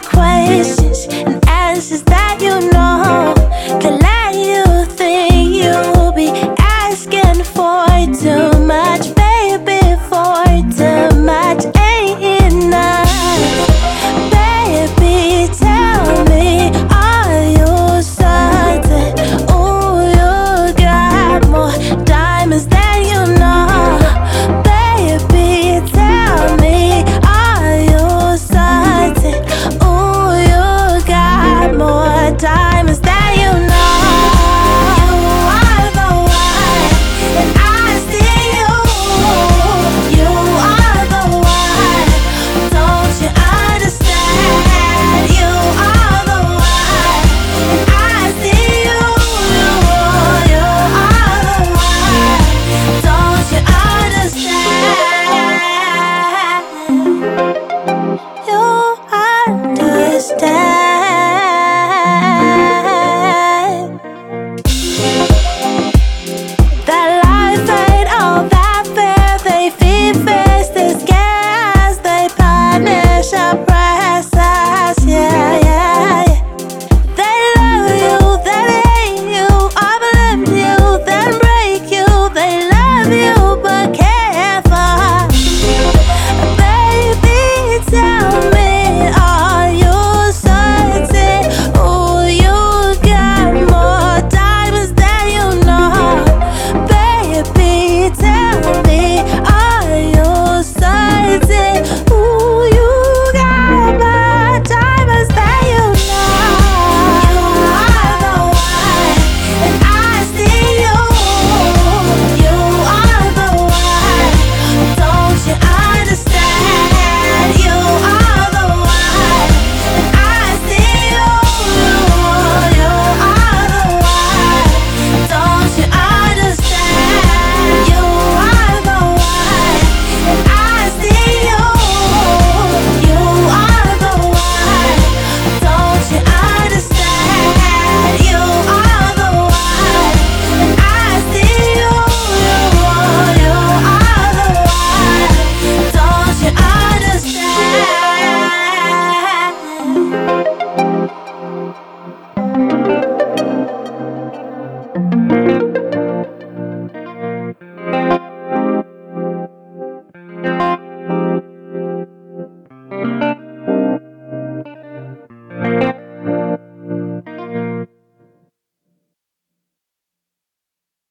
questions